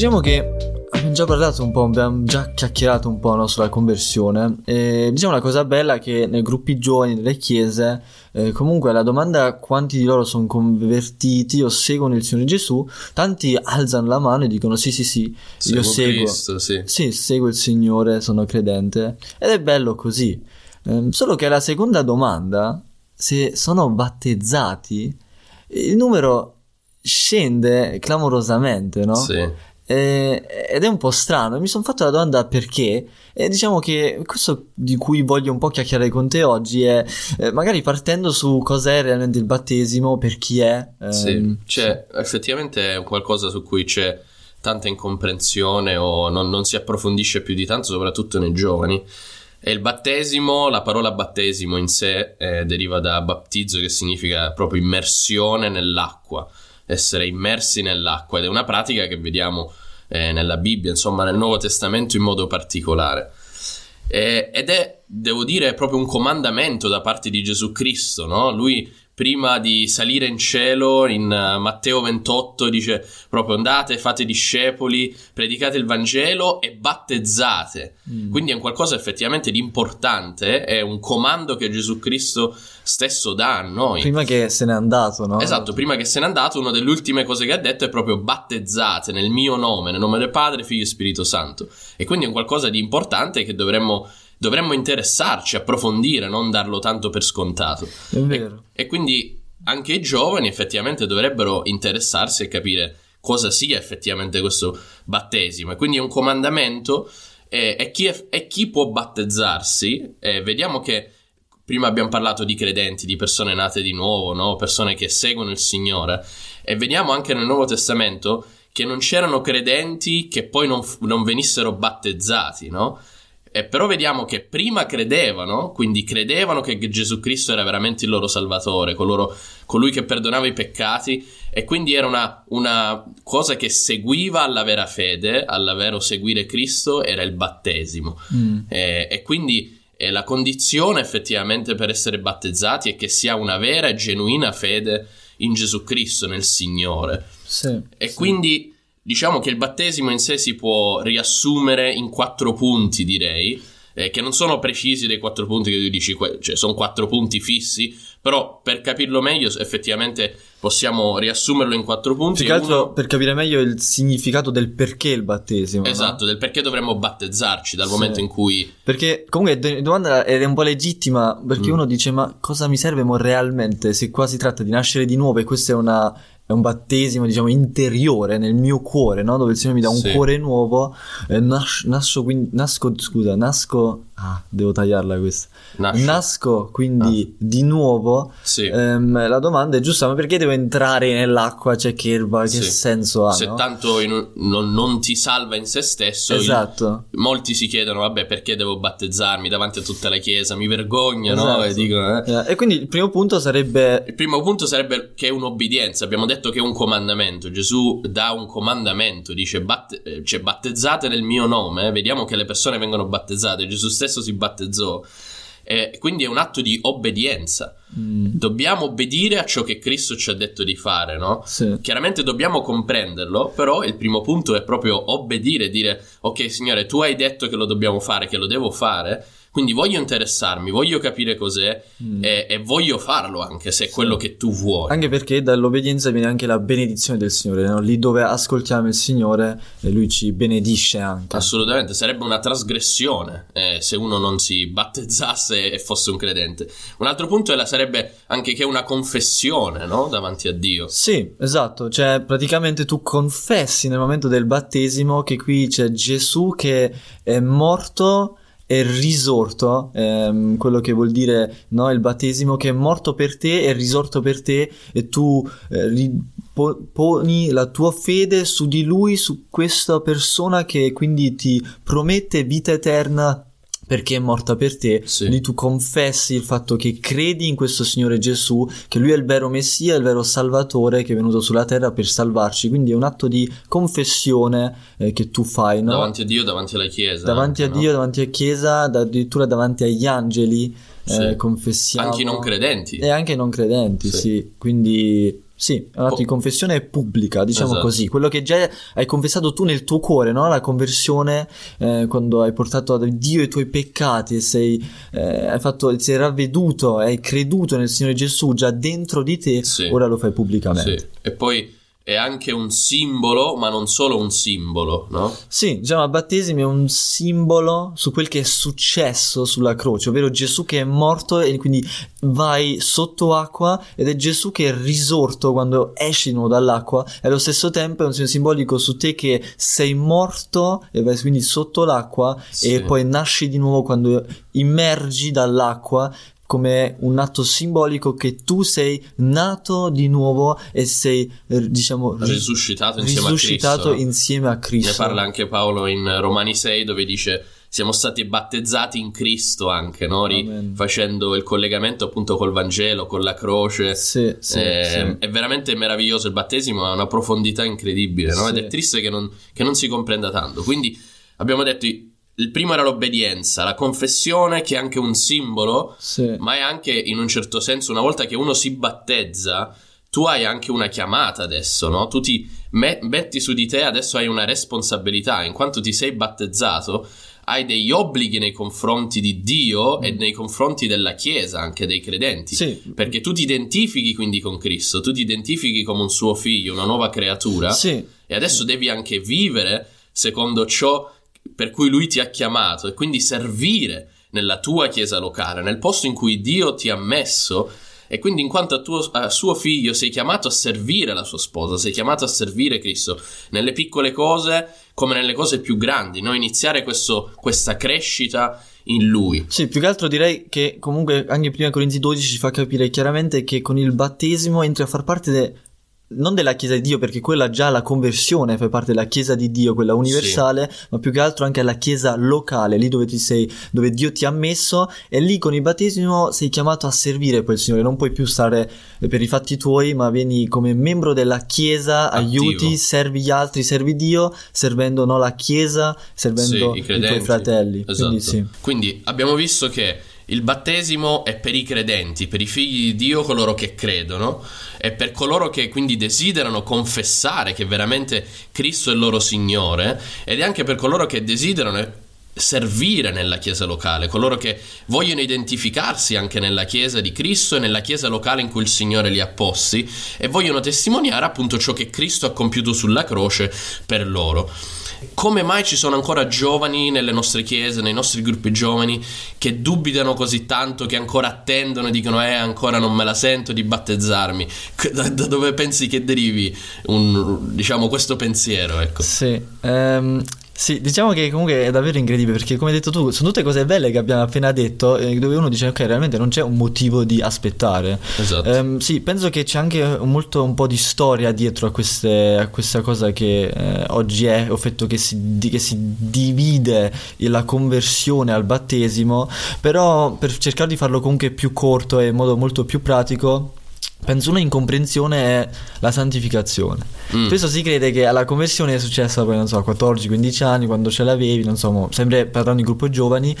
diciamo che abbiamo già parlato un po', abbiamo già chiacchierato un po' no, sulla conversione. E diciamo la cosa bella che nei gruppi giovani, nelle chiese, eh, comunque la domanda quanti di loro sono convertiti o seguono il Signore Gesù, tanti alzano la mano e dicono sì sì sì, Seguo io seguo. Cristo, sì. Sì, seguo il Signore, sono credente. Ed è bello così. Ehm, solo che la seconda domanda, se sono battezzati, il numero scende clamorosamente, no? Sì. Eh, ed è un po' strano. Mi sono fatto la domanda perché. E diciamo che questo di cui voglio un po' chiacchierare con te oggi è eh, magari partendo su cos'è realmente il battesimo, per chi è. ehm, Sì, cioè, effettivamente è qualcosa su cui c'è tanta incomprensione o non, non si approfondisce più di tanto, soprattutto nei giovani. E il battesimo, la parola battesimo in sé eh, deriva da battizzo, che significa proprio immersione nell'acqua, essere immersi nell'acqua, ed è una pratica che vediamo eh, nella Bibbia, insomma, nel Nuovo Testamento in modo particolare. Eh, ed è, devo dire, proprio un comandamento da parte di Gesù Cristo, no? Lui prima di salire in cielo in eh, Matteo 28 dice proprio andate, fate discepoli, predicate il Vangelo e battezzate. mm. Quindi è un qualcosa effettivamente di importante, è un comando che Gesù Cristo stesso dà a noi. Prima che se n'è andato, no? Esatto, prima che se n'è andato, una delle ultime cose che ha detto è proprio battezzate nel mio nome, nel nome del Padre, Figlio e Spirito Santo. E quindi è un qualcosa di importante che dovremmo, dovremmo interessarci, approfondire, non darlo tanto per scontato. È vero. E quindi anche i giovani effettivamente dovrebbero interessarsi e capire cosa sia effettivamente questo battesimo. E quindi è un comandamento e, e chi, è- e chi può battezzarsi. E vediamo che prima abbiamo parlato di credenti, di persone nate di nuovo, no? persone che seguono il Signore. E vediamo anche nel Nuovo Testamento che non c'erano credenti che poi non, non venissero battezzati, no? E però vediamo che prima credevano, quindi credevano che Gesù Cristo era veramente il loro Salvatore, coloro- colui che perdonava i peccati, e quindi era una, una cosa che seguiva alla vera fede, alla vero seguire Cristo, era il battesimo. Mm. E, e quindi eh, la condizione effettivamente per essere battezzati è che si ha una vera e genuina fede in Gesù Cristo, nel Signore. Sì. E sì. quindi diciamo che il battesimo in sé si può riassumere in quattro punti, direi, eh, che non sono precisi dei quattro punti che tu dici, cioè sono quattro punti fissi, però per capirlo meglio effettivamente possiamo riassumerlo in quattro punti. Più uno- per capire meglio il significato del perché il battesimo. no? Esatto, del perché dovremmo battezzarci dal Sì. momento in cui... Perché comunque la domanda è un po' legittima perché Mm. uno dice ma cosa mi serve mo realmente se qua si tratta di nascere di nuovo e questo è, una, è un battesimo diciamo interiore nel mio cuore no? dove il Signore mi dà un Sì. cuore nuovo eh, nas- nasco quindi nasco scusa nasco ah devo tagliarla questa Nasce. nasco quindi di nuovo Sì. Ehm, la domanda è giusta ma perché devo entrare nell'acqua cioè che, che Sì. senso ha Se no? tanto in non, non ti salva in se stesso, il- esatto molti si chiedono, vabbè, perché devo battezzarmi davanti a tutta la chiesa? Mi vergogno, no? Esatto. E dicono, eh. Eh, e quindi il primo punto sarebbe Il primo punto sarebbe che è un'obbedienza. Abbiamo detto che è un comandamento. Gesù dà un comandamento, dice batte- eh, cioè, battezzate nel mio nome. eh. Vediamo che le persone vengono battezzate. Gesù stesso si battezzò. E quindi è un atto di obbedienza. Mm, Dobbiamo obbedire a ciò che Cristo ci ha detto di fare, no? sì. Chiaramente dobbiamo comprenderlo, però il primo punto è proprio obbedire, dire ok Signore, tu hai detto che lo dobbiamo fare, che lo devo fare, quindi voglio interessarmi, voglio capire cos'è Mm. e, e voglio farlo anche se è quello che tu vuoi. Anche perché dall'obbedienza viene anche la benedizione del Signore, no? lì dove ascoltiamo il Signore e Lui ci benedisce anche. Assolutamente, sarebbe una trasgressione eh, se uno non si battezzasse e fosse un credente. Un altro punto è la- sarebbe anche che è una confessione, no? Davanti a Dio. Sì, esatto, cioè praticamente tu confessi nel momento del battesimo che qui c'è Gesù che è morto e risorto, ehm, quello che vuol dire no, il battesimo che è morto per te e risorto per te e tu eh, ri- po- poni la tua fede su di lui, su questa persona che quindi ti promette vita eterna perché è morta per te, Sì. quindi tu confessi il fatto che credi in questo Signore Gesù, che Lui è il vero Messia, il vero Salvatore che è venuto sulla terra per salvarci, quindi è un atto di confessione eh, che tu fai, no? Davanti a Dio, davanti alla Chiesa. Davanti anche, a Dio, davanti a Chiesa, addirittura davanti agli angeli, Sì. eh, confessiamo. Anche i non credenti. E anche i non credenti, Sì. sì. Quindi Sì, è un atto di confessione pubblica, diciamo Esatto. così. Quello che già hai confessato tu nel tuo cuore, no? La conversione, eh, quando hai portato a Dio i tuoi peccati e sei, eh, hai fatto, sei ravveduto, hai creduto nel Signore Gesù già dentro di te, Sì. ora lo fai pubblicamente. Sì. E poi è anche un simbolo, ma non solo un simbolo, no? Sì, diciamo, il battesimo è un simbolo su quel che è successo sulla croce, ovvero Gesù che è morto e quindi vai sotto acqua ed è Gesù che è risorto quando esci di nuovo dall'acqua e allo stesso tempo è un segno simbolico su te che sei morto e vai quindi sotto l'acqua Sì. e poi nasci di nuovo quando immergi dall'acqua come un atto simbolico che tu sei nato di nuovo e sei, eh, diciamo, ri- Risuscitato insieme a risuscitato Cristo. no? insieme a Cristo. Ne parla anche Paolo in Romani 6 dove dice siamo stati battezzati in Cristo anche, no? Ri- facendo il collegamento appunto col Vangelo, con la croce. Sì, sì, Eh, sì. È veramente meraviglioso il battesimo, ha una profondità incredibile, no? Ed è triste che non, che non si comprenda tanto. Quindi abbiamo detto, il primo era l'obbedienza, la confessione che è anche un simbolo, Sì. ma è anche in un certo senso una volta che uno si battezza, tu hai anche una chiamata adesso, no? Tu ti me- metti su di te, adesso hai una responsabilità, in quanto ti sei battezzato, hai degli obblighi nei confronti di Dio e nei confronti della Chiesa, anche dei credenti. Mm. Sì. Perché tu ti identifichi quindi con Cristo, tu ti identifichi come un suo figlio, una nuova creatura, Sì, e adesso devi anche vivere secondo ciò per cui lui ti ha chiamato e quindi servire nella tua chiesa locale, nel posto in cui Dio ti ha messo e quindi in quanto a, tuo, a suo figlio sei chiamato a servire la sua sposa, sei chiamato a servire Cristo nelle piccole cose come nelle cose più grandi, no? iniziare questo- questa crescita in lui. Sì, più che altro direi che comunque anche prima Corinzi 12 ci fa capire chiaramente che con il battesimo entri a far parte de- non della Chiesa di Dio, perché quella già la conversione fa parte della Chiesa di Dio, quella universale, ma più che altro anche alla Chiesa locale, lì dove ti sei, dove Dio ti ha messo, e lì con il battesimo sei chiamato a servire poi il Signore, non puoi più stare per i fatti tuoi, ma vieni come membro della Chiesa, Attivo. aiuti, servi gli altri, servi Dio, servendo no, la Chiesa, servendo Sì, i, i tuoi fratelli. Esatto. Quindi sì. Quindi abbiamo visto che il battesimo è per i credenti, per i figli di Dio, coloro che credono, e per coloro che quindi desiderano confessare che veramente Cristo è il loro Signore, ed è anche per coloro che desiderano servire nella chiesa locale, coloro che vogliono identificarsi anche nella chiesa di Cristo e nella chiesa locale in cui il Signore li ha posti e vogliono testimoniare appunto ciò che Cristo ha compiuto sulla croce per loro. Come mai ci sono ancora giovani nelle nostre chiese, nei nostri gruppi giovani, che dubitano così tanto, che ancora attendono e dicono eh ancora non me la sento di battezzarmi? Da, da dove pensi che derivi un, diciamo, questo pensiero? Ecco. Sì, ehm, sì, diciamo che comunque è davvero incredibile perché come hai detto tu, sono tutte cose belle che abbiamo appena detto, eh, dove uno dice ok, realmente non c'è un motivo di aspettare. Esatto. Ehm, sì, penso che c'è anche molto un po' di storia dietro a, queste- a questa cosa che eh, oggi è, il fatto che si, di- che si divide la conversione al battesimo, però per cercare di farlo comunque più corto e in modo molto più pratico. Penso una incomprensione è la santificazione. Mm. Spesso si crede che alla conversione è successa poi, non so, a 14-15 anni, quando ce l'avevi, non so, sempre parlando di gruppo giovani,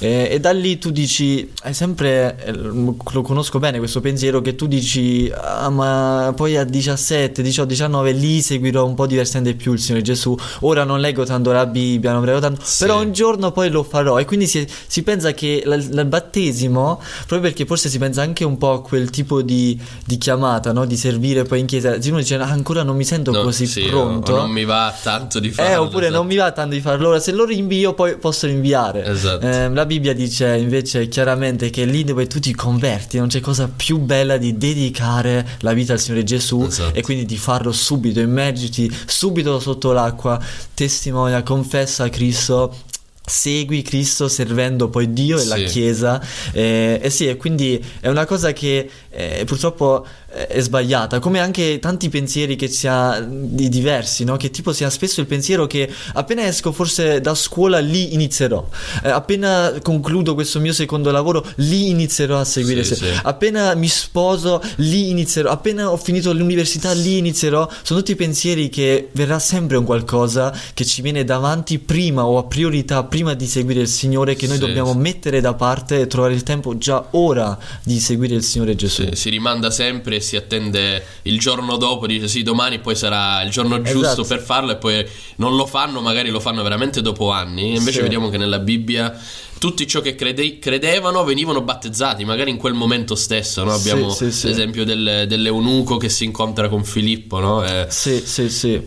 eh, e da lì tu dici, è sempre, eh, lo conosco bene questo pensiero, che tu dici, ah ma poi a 17, 18, 19 lì seguirò un po' diversamente più il Signore Gesù, ora non leggo tanto la Bibbia, non prego tanto, Sì. però un giorno poi lo farò, e quindi si, si pensa che il battesimo, proprio perché forse si pensa anche un po' a quel tipo di, di chiamata, no? di servire poi in chiesa, uno dice, "Ah, ancora non mi sento No, così sì, pronto. o non mi va tanto di farlo. Eh, oppure non mi va tanto di farlo ora. Se lo rinvio, poi posso rinviare. Esatto. Eh, la Bibbia dice invece chiaramente che lì dove tu ti converti non c'è cosa più bella di dedicare la vita al Signore Gesù Esatto. e quindi di farlo subito, immergiti subito sotto l'acqua, testimonia, confessa Cristo. Segui Cristo servendo poi Dio e la Sì. Chiesa eh, e sì, e quindi è una cosa che eh, purtroppo eh, è sbagliata, come anche tanti pensieri che si ha di diversi, no? Che tipo si ha spesso il pensiero che appena esco forse da scuola lì inizierò, Eh, appena concludo questo mio secondo lavoro lì inizierò a seguire, Sì, se- sì. appena mi sposo lì inizierò, appena ho finito l'università lì inizierò, sono tutti pensieri che verrà sempre un qualcosa che ci viene davanti prima o a priorità prima di seguire il Signore che noi Sì, dobbiamo sì. mettere da parte e trovare il tempo già ora di seguire il Signore Gesù. Sì, si rimanda sempre e si attende il giorno dopo, dice sì, domani poi sarà il giorno giusto Esatto. per farlo e poi non lo fanno, magari lo fanno veramente dopo anni. Invece Sì. vediamo che nella Bibbia tutti ciò che crede- credevano venivano battezzati, magari in quel momento stesso. no? Sì, Abbiamo sì, sì. l'esempio del, dell'eunuco che si incontra con Filippo, no? Eh, Sì, sì, sì.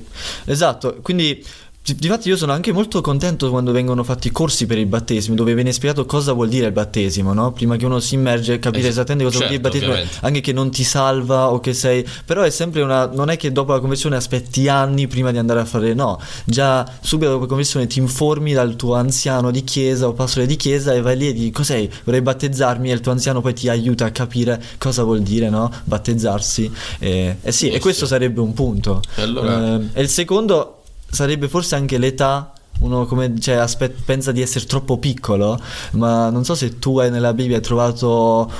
Esatto, quindi di- difatti io sono anche molto contento quando vengono fatti corsi per il battesimo, dove viene spiegato cosa vuol dire il battesimo, no? Prima che uno si immerge e capire Es- esattamente cosa vuol dire il certo, battesimo, ovviamente. anche che non ti salva o che sei, però è sempre una non è che dopo la conversione aspetti anni prima di andare a fare no, già subito dopo la conversione ti informi dal tuo anziano di chiesa o pastore di chiesa e vai lì e dici cos'è? Vorrei battezzarmi e il tuo anziano poi ti aiuta a capire cosa vuol dire, no? Battezzarsi. E, eh sì, e Sì, questo sì. sarebbe un punto. E allora- Eh, e il secondo sarebbe forse anche l'età. Uno come cioè, aspe- pensa di essere troppo piccolo, ma non so se tu hai nella Bibbia hai trovato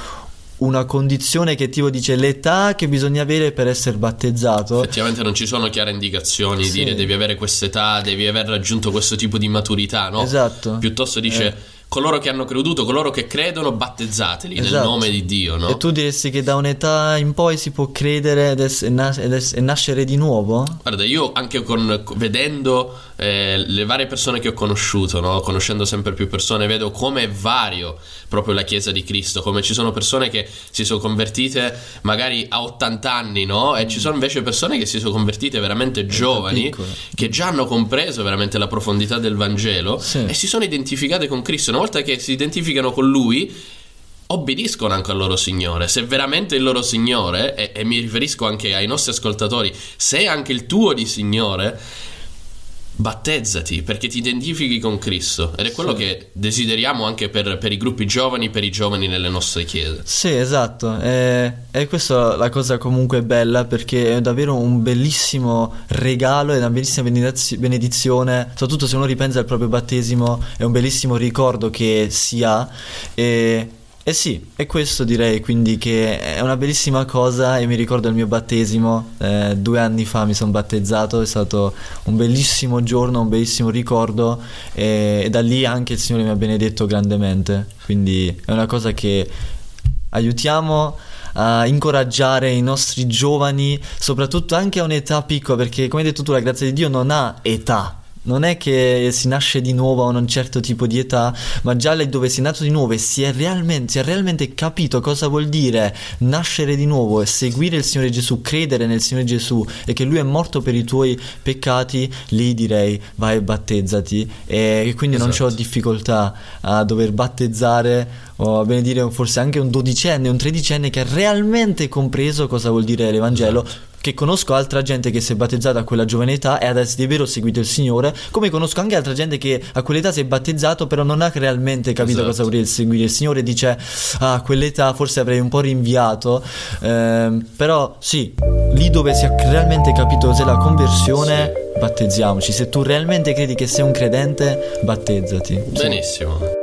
una condizione che tipo dice l'età che bisogna avere per essere battezzato. Effettivamente non ci sono chiare indicazioni, Sì. dire devi avere quest'età, devi aver raggiunto questo tipo di maturità, no? Esatto. Piuttosto dice Eh. Coloro che hanno creduto, coloro che credono, battezzateli nel Esatto. nome di Dio, no? E tu diresti che da un'età in poi si può credere ed e, nas- ed ess- e nascere di nuovo? Guarda, io anche con, vedendo eh, le varie persone che ho conosciuto, no? conoscendo sempre più persone, vedo come è vario proprio la Chiesa di Cristo, come ci sono persone che si sono convertite magari a 80 anni, no? E ci sono invece persone che si sono convertite veramente giovani, piccole. che già hanno compreso veramente la profondità del Vangelo Sì. e si sono identificate con Cristo. Una volta che si identificano con Lui, obbediscono anche al loro Signore. Se veramente il loro Signore, e, e mi riferisco anche ai nostri ascoltatori, se anche il tuo di Signore, battezzati perché ti identifichi con Cristo. Ed è quello Sì. che desideriamo anche per, per i gruppi giovani, per i giovani nelle nostre chiese. Sì, esatto. E, e questa è la cosa comunque bella perché è davvero un bellissimo regalo e una bellissima benedizio- benedizione, soprattutto se uno ripensa al proprio battesimo, è un bellissimo ricordo che si ha. E, e sì, è questo direi quindi che è una bellissima cosa e mi ricordo il mio battesimo, eh, due anni fa mi sono battezzato, è stato un bellissimo giorno, un bellissimo ricordo e, e da lì anche il Signore mi ha benedetto grandemente, quindi è una cosa che aiutiamo a incoraggiare i nostri giovani, soprattutto anche a un'età piccola, perché come hai detto tu la grazia di Dio non ha età. Non è che si nasce di nuovo a un certo tipo di età, ma già lì dove si è nato di nuovo e si è realmente, si è realmente capito cosa vuol dire nascere di nuovo e seguire il Signore Gesù, credere nel Signore Gesù e che Lui è morto per i tuoi peccati, lì direi vai e battezzati. E quindi non Esatto. ho difficoltà a dover battezzare o a benedire forse anche un dodicenne, un tredicenne che ha realmente compreso cosa vuol dire l'Evangelo. Esatto. Che conosco altra gente che si è battezzata a quella giovane età e adesso di vero seguito il Signore, come conosco anche altra gente che a quell'età si è battezzato, però non ha realmente capito Esatto. cosa vuol dire seguire il Signore. Dice: Ah, a quell'età forse avrei un po' rinviato. Ehm, però sì, lì dove si è realmente capito cos'è la conversione, battezziamoci. Se tu realmente credi che sei un credente, battezzati. Sì. Benissimo.